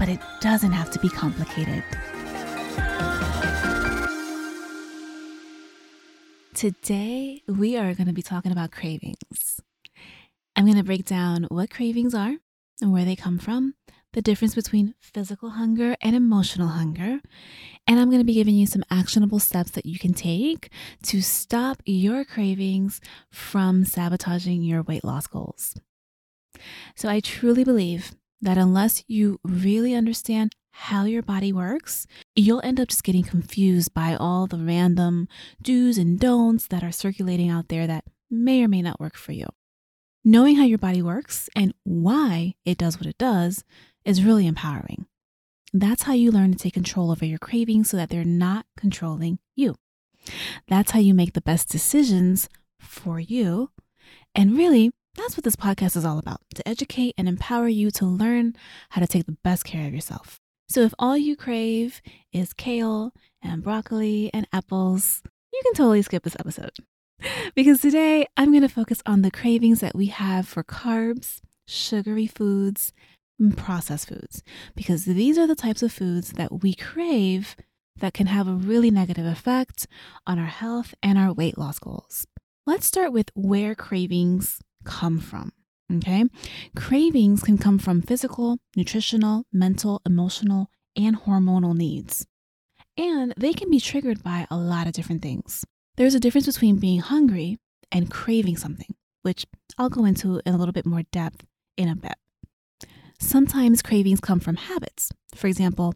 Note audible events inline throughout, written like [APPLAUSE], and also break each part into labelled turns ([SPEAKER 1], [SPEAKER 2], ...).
[SPEAKER 1] but it doesn't have to be complicated. Today, we are going to be talking about cravings. I'm going to break down what cravings are and where they come from, the difference between physical hunger and emotional hunger. And I'm going to be giving you some actionable steps that you can take to stop your cravings from sabotaging your weight loss goals. So, I truly believe that unless you really understand how your body works, you'll end up just getting confused by all the random do's and don'ts that are circulating out there that may or may not work for you. Knowing how your body works and why it does what it does is really empowering. That's how you learn to take control over your cravings so that they're not controlling you. That's how you make the best decisions for you. And really, that's what this podcast is all about to educate and empower you to learn how to take the best care of yourself. So, if all you crave is kale and broccoli and apples, you can totally skip this episode. [LAUGHS] Because today I'm going to focus on the cravings that we have for carbs, sugary foods, and processed foods, because these are the types of foods that we crave that can have a really negative effect on our health and our weight loss goals. Let's start with where cravings come from. Okay. Cravings can come from physical, nutritional, mental, emotional, and hormonal needs. And they can be triggered by a lot of different things. There's a difference between being hungry and craving something, which I'll go into in a little bit more depth in a bit. Sometimes cravings come from habits. For example,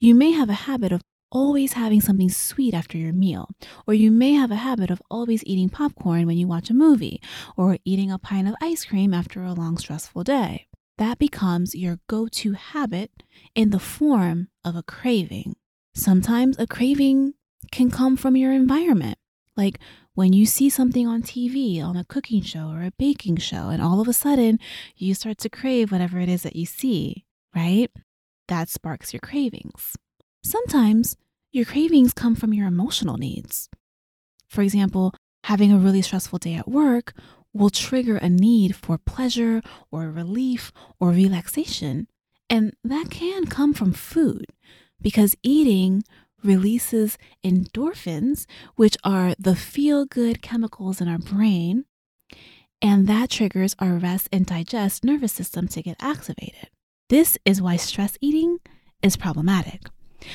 [SPEAKER 1] you may have a habit of always having something sweet after your meal, or you may have a habit of always eating popcorn when you watch a movie, or eating a pint of ice cream after a long, stressful day. That becomes your go to habit in the form of a craving. Sometimes a craving can come from your environment. Like when you see something on TV, on a cooking show or a baking show, and all of a sudden you start to crave whatever it is that you see, right? That sparks your cravings. Sometimes your cravings come from your emotional needs. For example, having a really stressful day at work will trigger a need for pleasure or relief or relaxation. And that can come from food because eating releases endorphins, which are the feel good chemicals in our brain. And that triggers our rest and digest nervous system to get activated. This is why stress eating is problematic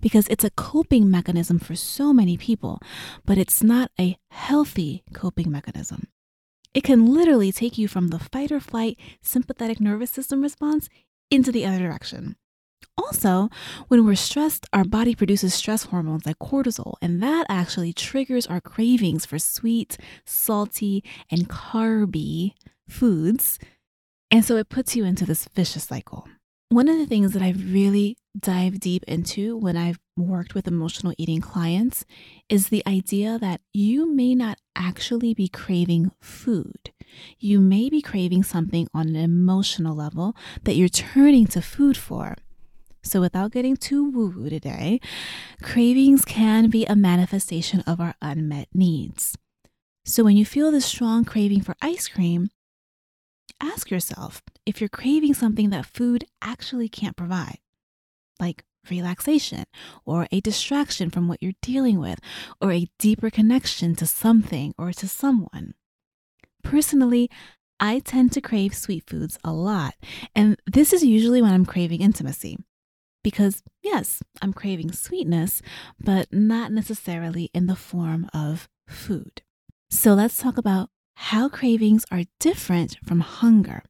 [SPEAKER 1] because it's a coping mechanism for so many people, but it's not a healthy coping mechanism. It can literally take you from the fight or flight sympathetic nervous system response into the other direction. Also, when we're stressed, our body produces stress hormones like cortisol, and that actually triggers our cravings for sweet, salty, and carby foods. And so it puts you into this vicious cycle. One of the things that I've really dived deep into when I've worked with emotional eating clients is the idea that you may not actually be craving food. You may be craving something on an emotional level that you're turning to food for. So, without getting too woo woo today, cravings can be a manifestation of our unmet needs. So, when you feel this strong craving for ice cream, ask yourself if you're craving something that food actually can't provide, like relaxation or a distraction from what you're dealing with or a deeper connection to something or to someone. Personally, I tend to crave sweet foods a lot, and this is usually when I'm craving intimacy. Because, yes, I'm craving sweetness, but not necessarily in the form of food. So let's talk about how cravings are different from hunger.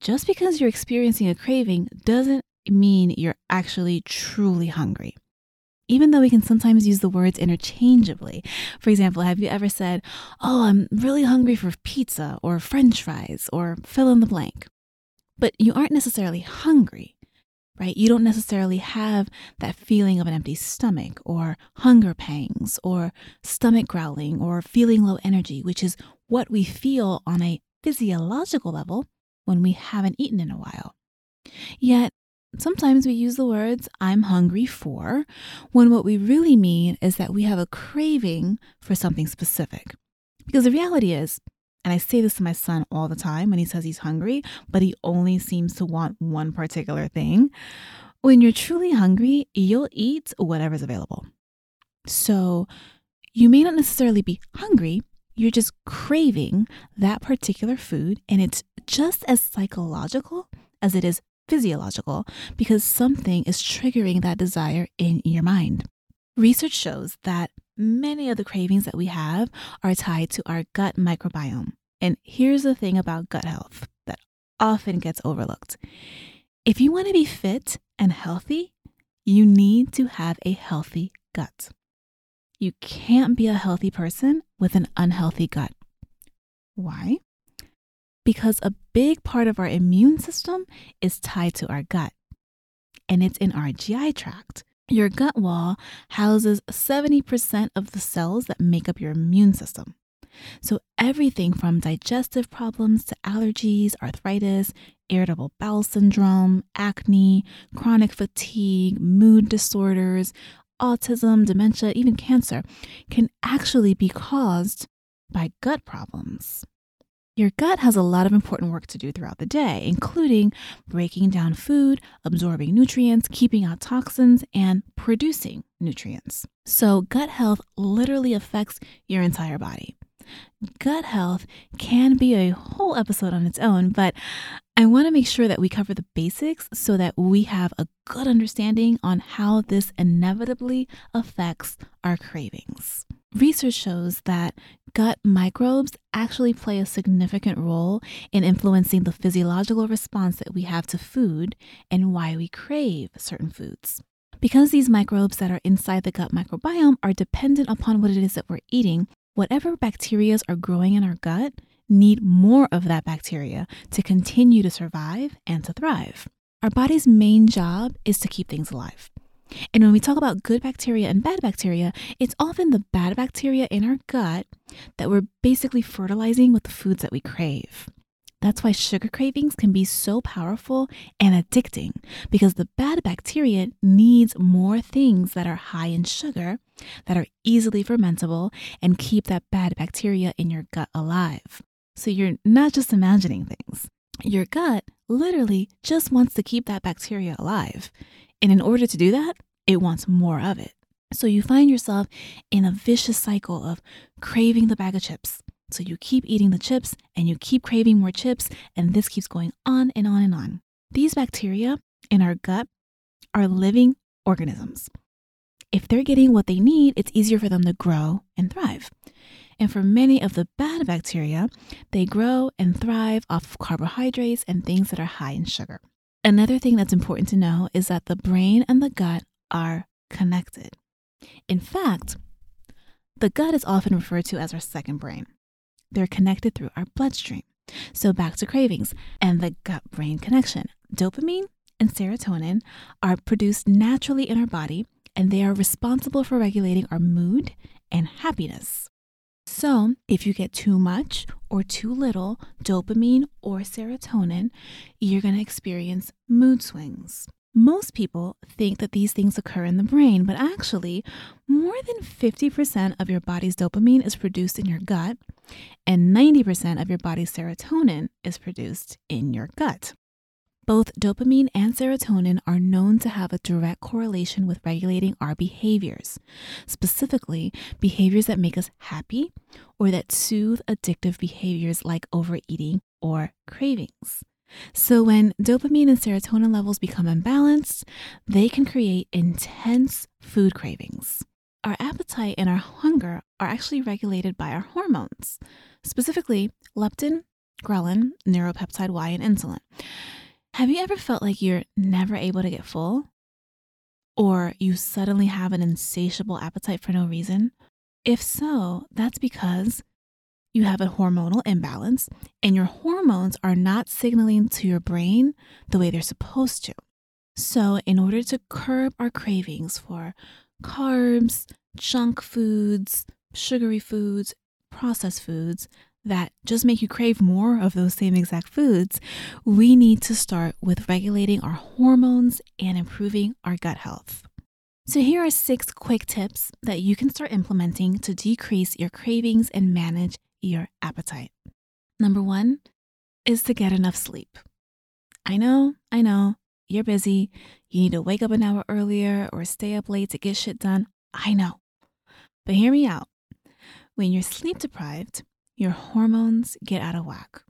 [SPEAKER 1] Just because you're experiencing a craving doesn't mean you're actually truly hungry. Even though we can sometimes use the words interchangeably. For example, have you ever said, Oh, I'm really hungry for pizza or french fries or fill in the blank? But you aren't necessarily hungry right? You don't necessarily have that feeling of an empty stomach or hunger pangs or stomach growling or feeling low energy, which is what we feel on a physiological level when we haven't eaten in a while. Yet, sometimes we use the words I'm hungry for when what we really mean is that we have a craving for something specific. Because the reality is, and I say this to my son all the time when he says he's hungry, but he only seems to want one particular thing. When you're truly hungry, you'll eat whatever's available. So you may not necessarily be hungry, you're just craving that particular food, and it's just as psychological as it is physiological because something is triggering that desire in your mind. Research shows that many of the cravings that we have are tied to our gut microbiome. And here's the thing about gut health that often gets overlooked. If you want to be fit and healthy, you need to have a healthy gut. You can't be a healthy person with an unhealthy gut. Why? Because a big part of our immune system is tied to our gut, and it's in our GI tract. Your gut wall houses 70% of the cells that make up your immune system. So, everything from digestive problems to allergies, arthritis, irritable bowel syndrome, acne, chronic fatigue, mood disorders, autism, dementia, even cancer can actually be caused by gut problems. Your gut has a lot of important work to do throughout the day, including breaking down food, absorbing nutrients, keeping out toxins, and producing nutrients. So, gut health literally affects your entire body. Gut health can be a whole episode on its own, but I want to make sure that we cover the basics so that we have a good understanding on how this inevitably affects our cravings. Research shows that gut microbes actually play a significant role in influencing the physiological response that we have to food and why we crave certain foods. Because these microbes that are inside the gut microbiome are dependent upon what it is that we're eating, whatever bacteria are growing in our gut need more of that bacteria to continue to survive and to thrive. Our body's main job is to keep things alive. And when we talk about good bacteria and bad bacteria, it's often the bad bacteria in our gut that we're basically fertilizing with the foods that we crave. That's why sugar cravings can be so powerful and addicting because the bad bacteria needs more things that are high in sugar, that are easily fermentable, and keep that bad bacteria in your gut alive. So you're not just imagining things. Your gut literally just wants to keep that bacteria alive. And in order to do that, it wants more of it. So you find yourself in a vicious cycle of craving the bag of chips. So you keep eating the chips and you keep craving more chips, and this keeps going on and on and on. These bacteria in our gut are living organisms. If they're getting what they need, it's easier for them to grow and thrive. And for many of the bad bacteria, they grow and thrive off of carbohydrates and things that are high in sugar. Another thing that's important to know is that the brain and the gut are connected. In fact, the gut is often referred to as our second brain. They're connected through our bloodstream. So, back to cravings and the gut brain connection. Dopamine and serotonin are produced naturally in our body, and they are responsible for regulating our mood and happiness. So, if you get too much or too little dopamine or serotonin, you're going to experience mood swings. Most people think that these things occur in the brain, but actually, more than 50% of your body's dopamine is produced in your gut, and 90% of your body's serotonin is produced in your gut. Both dopamine and serotonin are known to have a direct correlation with regulating our behaviors, specifically behaviors that make us happy or that soothe addictive behaviors like overeating or cravings. So, when dopamine and serotonin levels become imbalanced, they can create intense food cravings. Our appetite and our hunger are actually regulated by our hormones, specifically leptin, ghrelin, neuropeptide Y, and insulin. Have you ever felt like you're never able to get full? Or you suddenly have an insatiable appetite for no reason? If so, that's because you have a hormonal imbalance and your hormones are not signaling to your brain the way they're supposed to. So, in order to curb our cravings for carbs, junk foods, sugary foods, processed foods that just make you crave more of those same exact foods, we need to start with regulating our hormones and improving our gut health. So, here are six quick tips that you can start implementing to decrease your cravings and manage your appetite. Number one is to get enough sleep. I know, I know, you're busy. You need to wake up an hour earlier or stay up late to get shit done. I know. But hear me out. When you're sleep deprived, your hormones get out of whack.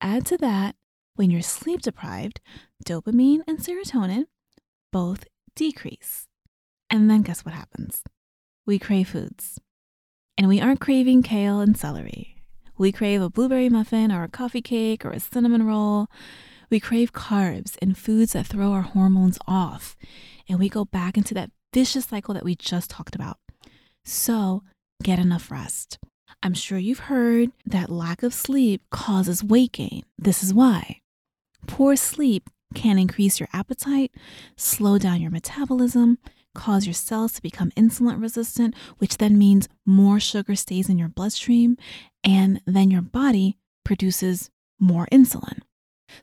[SPEAKER 1] Add to that, when you're sleep deprived, dopamine and serotonin both decrease. And then guess what happens? We crave foods. And we aren't craving kale and celery. We crave a blueberry muffin or a coffee cake or a cinnamon roll. We crave carbs and foods that throw our hormones off. And we go back into that vicious cycle that we just talked about. So get enough rest. I'm sure you've heard that lack of sleep causes weight gain. This is why. Poor sleep can increase your appetite, slow down your metabolism, cause your cells to become insulin resistant, which then means more sugar stays in your bloodstream, and then your body produces more insulin.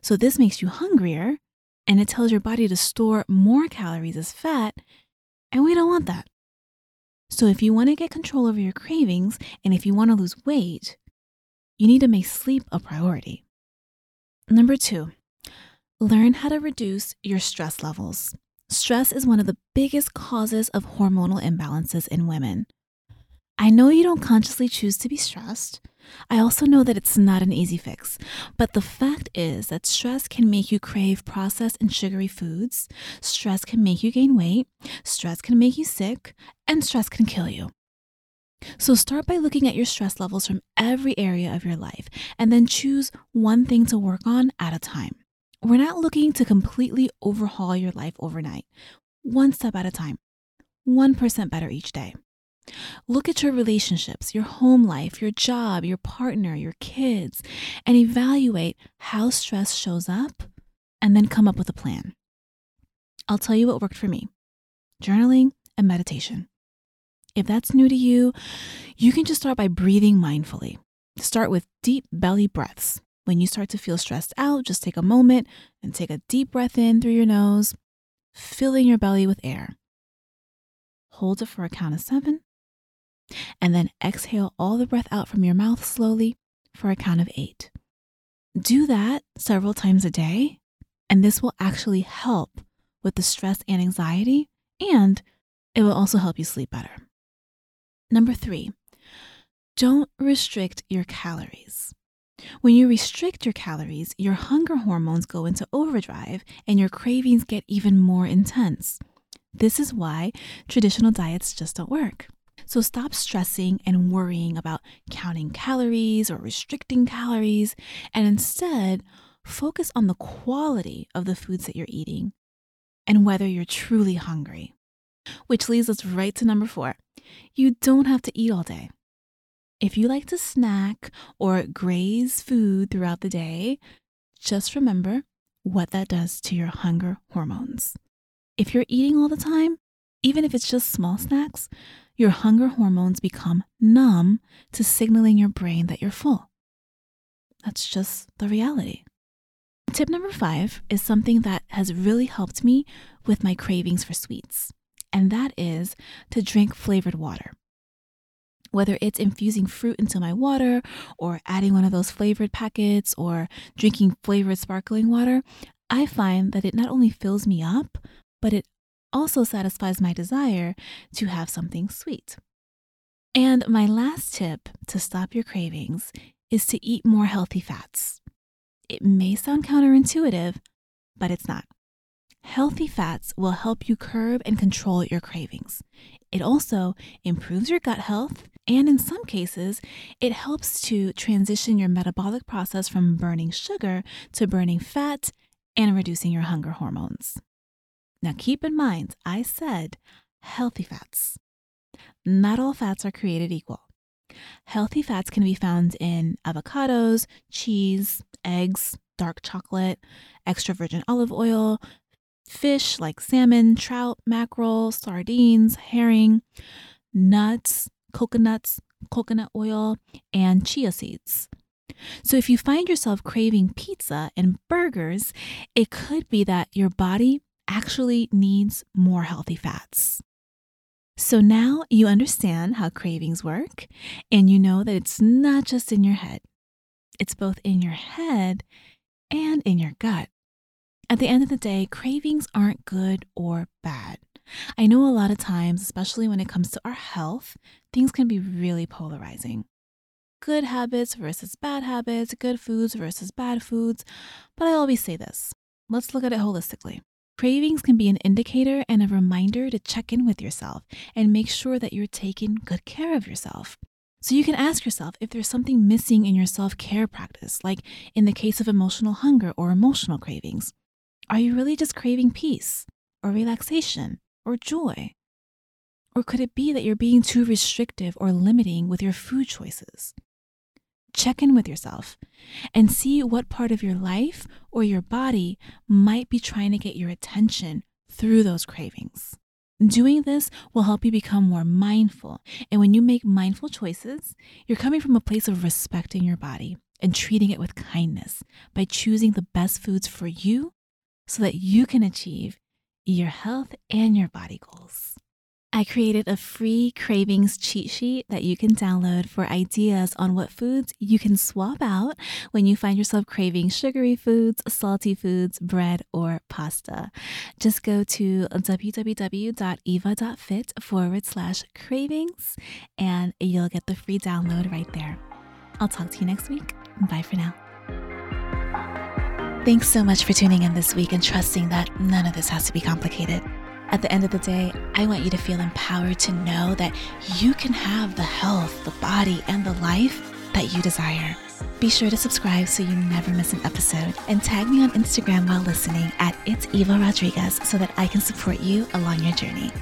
[SPEAKER 1] So this makes you hungrier and it tells your body to store more calories as fat, and we don't want that. So if you want to get control over your cravings and if you want to lose weight, you need to make sleep a priority. Number two, learn how to reduce your stress levels. Stress is one of the biggest causes of hormonal imbalances in women. I know you don't consciously choose to be stressed. I also know that it's not an easy fix, but the fact is that stress can make you crave processed and sugary foods, stress can make you gain weight, stress can make you sick, and stress can kill you. So start by looking at your stress levels from every area of your life and then choose one thing to work on at a time. We're not looking to completely overhaul your life overnight, one step at a time, 1% better each day. Look at your relationships, your home life, your job, your partner, your kids, and evaluate how stress shows up and then come up with a plan. I'll tell you what worked for me journaling and meditation. If that's new to you, you can just start by breathing mindfully. Start with deep belly breaths. When you start to feel stressed out, just take a moment and take a deep breath in through your nose, filling your belly with air. Hold it for a count of seven and then exhale all the breath out from your mouth slowly for a count of eight. Do that several times a day, and this will actually help with the stress and anxiety, and it will also help you sleep better. Number three, don't restrict your calories. When you restrict your calories, your hunger hormones go into overdrive and your cravings get even more intense. This is why traditional diets just don't work. So stop stressing and worrying about counting calories or restricting calories, and instead focus on the quality of the foods that you're eating and whether you're truly hungry. Which leads us right to number four you don't have to eat all day. If you like to snack or graze food throughout the day, just remember what that does to your hunger hormones. If you're eating all the time, even if it's just small snacks, your hunger hormones become numb to signaling your brain that you're full. That's just the reality. Tip number five is something that has really helped me with my cravings for sweets, and that is to drink flavored water. Whether it's infusing fruit into my water, or adding one of those flavored packets, or drinking flavored sparkling water, I find that it not only fills me up, but it also satisfies my desire to have something sweet. And my last tip to stop your cravings is to eat more healthy fats. It may sound counterintuitive, but it's not. Healthy fats will help you curb and control your cravings. It also improves your gut health, and in some cases, it helps to transition your metabolic process from burning sugar to burning fat and reducing your hunger hormones. Now, keep in mind, I said healthy fats. Not all fats are created equal. Healthy fats can be found in avocados, cheese, eggs, dark chocolate, extra virgin olive oil, fish like salmon, trout, mackerel, sardines, herring, nuts, coconuts, coconut oil, and chia seeds. So, if you find yourself craving pizza and burgers, it could be that your body actually needs more healthy fats. So now you understand how cravings work, and you know that it's not just in your head, it's both in your head and in your gut. At the end of the day, cravings aren't good or bad. I know a lot of times, especially when it comes to our health, things can be really polarizing. Good habits versus bad habits, good foods versus bad foods. But I always say this let's look at it holistically. Cravings can be an indicator and a reminder to check in with yourself and make sure that you're taking good care of yourself. So you can ask yourself if there's something missing in your self care practice, like in the case of emotional hunger or emotional cravings. Are you really just craving peace or relaxation or joy? Or could it be that you're being too restrictive or limiting with your food choices? check in with yourself and see what part of your life or your body might be trying to get your attention through those cravings. Doing this will help you become more mindful. And when you make mindful choices, you're coming from a place of respecting your body and treating it with kindness by choosing the best foods for you so that you can achieve your health and your body goals. I created a free cravings cheat sheet that you can download for ideas on what foods you can swap out when you find yourself craving sugary foods, salty foods, bread, or pasta. Just go to www.eva.fit forward slash cravings and you'll get the free download right there. I'll talk to you next week. Bye for now. Thanks so much for tuning in this week and trusting that none of this has to be complicated. At the end of the day, I want you to feel empowered to know that you can have the health, the body, and the life that you desire. Be sure to subscribe so you never miss an episode and tag me on Instagram while listening at It's Eva Rodriguez so that I can support you along your journey.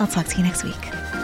[SPEAKER 1] I'll talk to you next week.